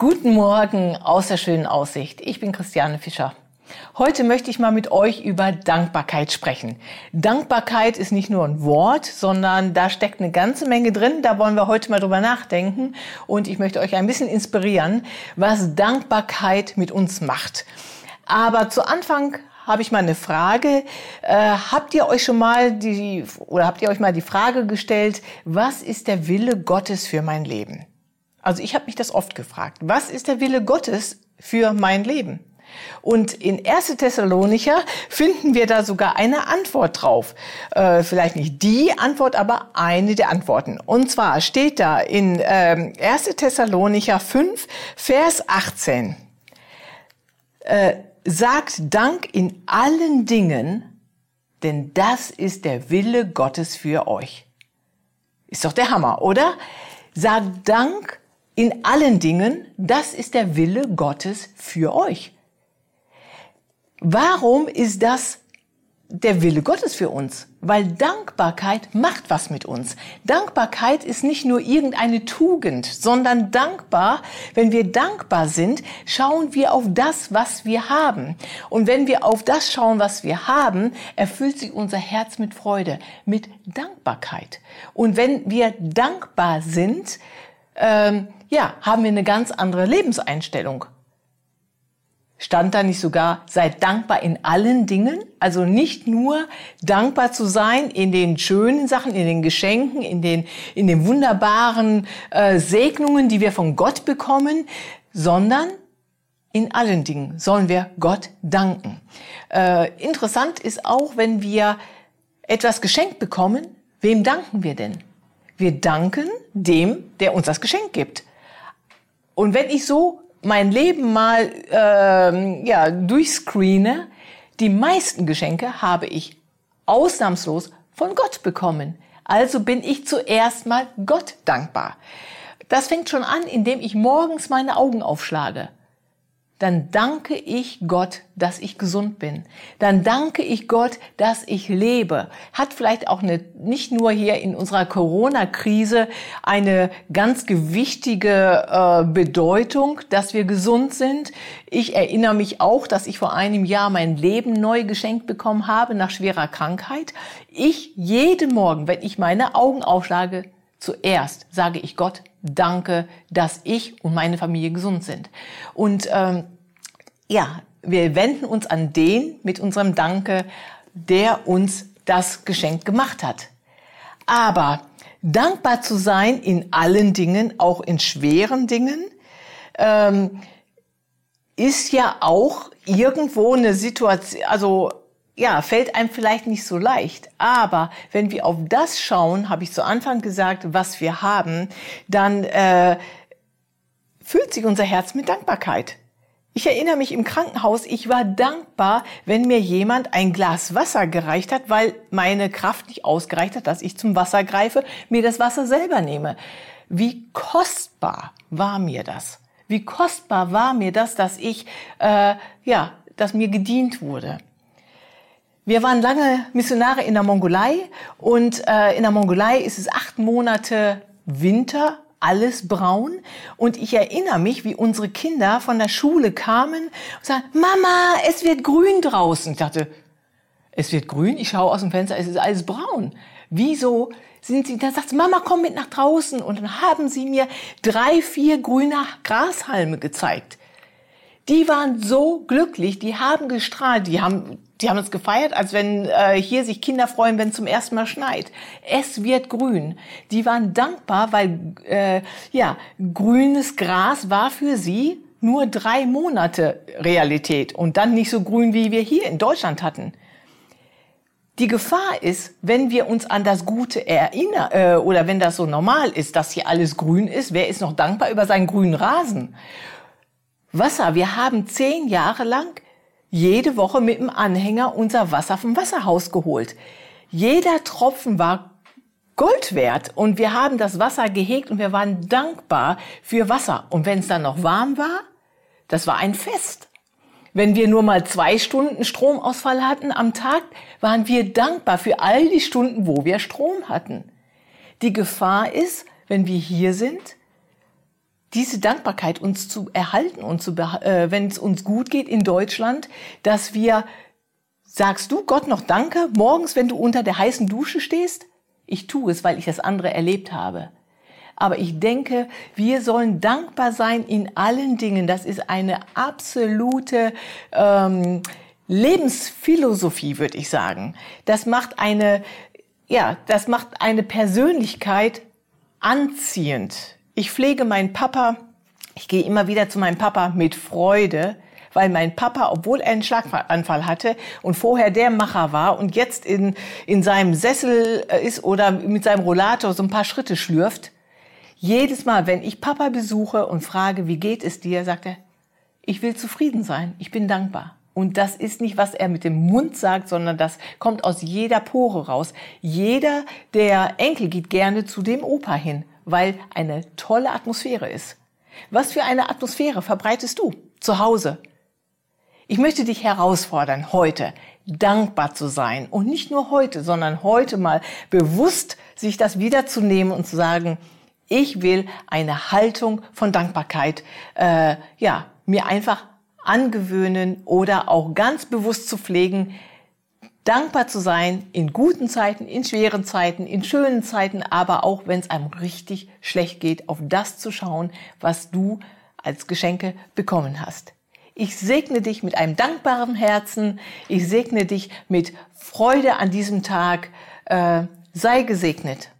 Guten Morgen aus der schönen Aussicht. Ich bin Christiane Fischer. Heute möchte ich mal mit euch über Dankbarkeit sprechen. Dankbarkeit ist nicht nur ein Wort, sondern da steckt eine ganze Menge drin. Da wollen wir heute mal drüber nachdenken. Und ich möchte euch ein bisschen inspirieren, was Dankbarkeit mit uns macht. Aber zu Anfang habe ich mal eine Frage. Äh, habt ihr euch schon mal die, oder habt ihr euch mal die Frage gestellt, was ist der Wille Gottes für mein Leben? Also ich habe mich das oft gefragt. Was ist der Wille Gottes für mein Leben? Und in 1. Thessalonicher finden wir da sogar eine Antwort drauf. Äh, vielleicht nicht die Antwort, aber eine der Antworten. Und zwar steht da in äh, 1. Thessalonicher 5, Vers 18. Äh, sagt Dank in allen Dingen, denn das ist der Wille Gottes für euch. Ist doch der Hammer, oder? Sagt Dank in allen Dingen, das ist der Wille Gottes für euch. Warum ist das der Wille Gottes für uns? Weil Dankbarkeit macht was mit uns. Dankbarkeit ist nicht nur irgendeine Tugend, sondern dankbar, wenn wir dankbar sind, schauen wir auf das, was wir haben. Und wenn wir auf das schauen, was wir haben, erfüllt sich unser Herz mit Freude, mit Dankbarkeit. Und wenn wir dankbar sind, ähm, ja, haben wir eine ganz andere Lebenseinstellung. Stand da nicht sogar, seid dankbar in allen Dingen? Also nicht nur dankbar zu sein in den schönen Sachen, in den Geschenken, in den, in den wunderbaren äh, Segnungen, die wir von Gott bekommen, sondern in allen Dingen sollen wir Gott danken. Äh, interessant ist auch, wenn wir etwas geschenkt bekommen, wem danken wir denn? Wir danken dem, der uns das Geschenk gibt. Und wenn ich so mein Leben mal ähm, ja, durchscreene, die meisten Geschenke habe ich ausnahmslos von Gott bekommen. Also bin ich zuerst mal Gott dankbar. Das fängt schon an, indem ich morgens meine Augen aufschlage dann danke ich Gott, dass ich gesund bin. Dann danke ich Gott, dass ich lebe. Hat vielleicht auch eine, nicht nur hier in unserer Corona-Krise eine ganz gewichtige äh, Bedeutung, dass wir gesund sind. Ich erinnere mich auch, dass ich vor einem Jahr mein Leben neu geschenkt bekommen habe nach schwerer Krankheit. Ich jeden Morgen, wenn ich meine Augen aufschlage, zuerst sage ich Gott, danke, dass ich und meine Familie gesund sind. Und ähm, ja, wir wenden uns an den mit unserem Danke, der uns das Geschenk gemacht hat. Aber dankbar zu sein in allen Dingen, auch in schweren Dingen, ähm, ist ja auch irgendwo eine Situation, also ja, fällt einem vielleicht nicht so leicht. Aber wenn wir auf das schauen, habe ich zu Anfang gesagt, was wir haben, dann äh, füllt sich unser Herz mit Dankbarkeit. Ich erinnere mich im Krankenhaus, ich war dankbar, wenn mir jemand ein Glas Wasser gereicht hat, weil meine Kraft nicht ausgereicht hat, dass ich zum Wasser greife, mir das Wasser selber nehme. Wie kostbar war mir das? Wie kostbar war mir das, dass ich, äh, ja, dass mir gedient wurde? Wir waren lange Missionare in der Mongolei und äh, in der Mongolei ist es acht Monate Winter, alles braun. Und ich erinnere mich, wie unsere Kinder von der Schule kamen und sagten, Mama, es wird grün draußen. Ich dachte, es wird grün, ich schaue aus dem Fenster, es ist alles braun. Wieso sind sie, dann sagt sie, Mama, komm mit nach draußen. Und dann haben sie mir drei, vier grüne Grashalme gezeigt. Die waren so glücklich, die haben gestrahlt, die haben die haben es gefeiert, als wenn äh, hier sich Kinder freuen, wenn zum ersten Mal schneit. Es wird grün. Die waren dankbar, weil äh, ja grünes Gras war für sie nur drei Monate Realität und dann nicht so grün, wie wir hier in Deutschland hatten. Die Gefahr ist, wenn wir uns an das Gute erinnern äh, oder wenn das so normal ist, dass hier alles grün ist, wer ist noch dankbar über seinen grünen Rasen? Wasser, wir haben zehn Jahre lang jede Woche mit dem Anhänger unser Wasser vom Wasserhaus geholt. Jeder Tropfen war Gold wert und wir haben das Wasser gehegt und wir waren dankbar für Wasser. Und wenn es dann noch warm war, das war ein Fest. Wenn wir nur mal zwei Stunden Stromausfall hatten am Tag, waren wir dankbar für all die Stunden, wo wir Strom hatten. Die Gefahr ist, wenn wir hier sind diese Dankbarkeit uns zu erhalten und zu, äh, wenn es uns gut geht in Deutschland, dass wir, sagst du Gott noch Danke morgens, wenn du unter der heißen Dusche stehst? Ich tue es, weil ich das andere erlebt habe. Aber ich denke, wir sollen dankbar sein in allen Dingen. Das ist eine absolute ähm, Lebensphilosophie, würde ich sagen. Das macht eine, ja, das macht eine Persönlichkeit anziehend. Ich pflege meinen Papa. Ich gehe immer wieder zu meinem Papa mit Freude, weil mein Papa, obwohl er einen Schlaganfall hatte und vorher der Macher war und jetzt in, in seinem Sessel äh, ist oder mit seinem Rollator so ein paar Schritte schlürft, jedes Mal, wenn ich Papa besuche und frage, wie geht es dir, sagt er, ich will zufrieden sein, ich bin dankbar. Und das ist nicht, was er mit dem Mund sagt, sondern das kommt aus jeder Pore raus. Jeder der Enkel geht gerne zu dem Opa hin, weil eine tolle Atmosphäre ist. Was für eine Atmosphäre verbreitest du zu Hause? Ich möchte dich herausfordern, heute dankbar zu sein. Und nicht nur heute, sondern heute mal bewusst sich das wiederzunehmen und zu sagen, ich will eine Haltung von Dankbarkeit, äh, ja, mir einfach angewöhnen oder auch ganz bewusst zu pflegen, dankbar zu sein in guten Zeiten, in schweren Zeiten, in schönen Zeiten, aber auch wenn es einem richtig schlecht geht, auf das zu schauen, was du als Geschenke bekommen hast. Ich segne dich mit einem dankbaren Herzen. Ich segne dich mit Freude an diesem Tag. Äh, sei gesegnet.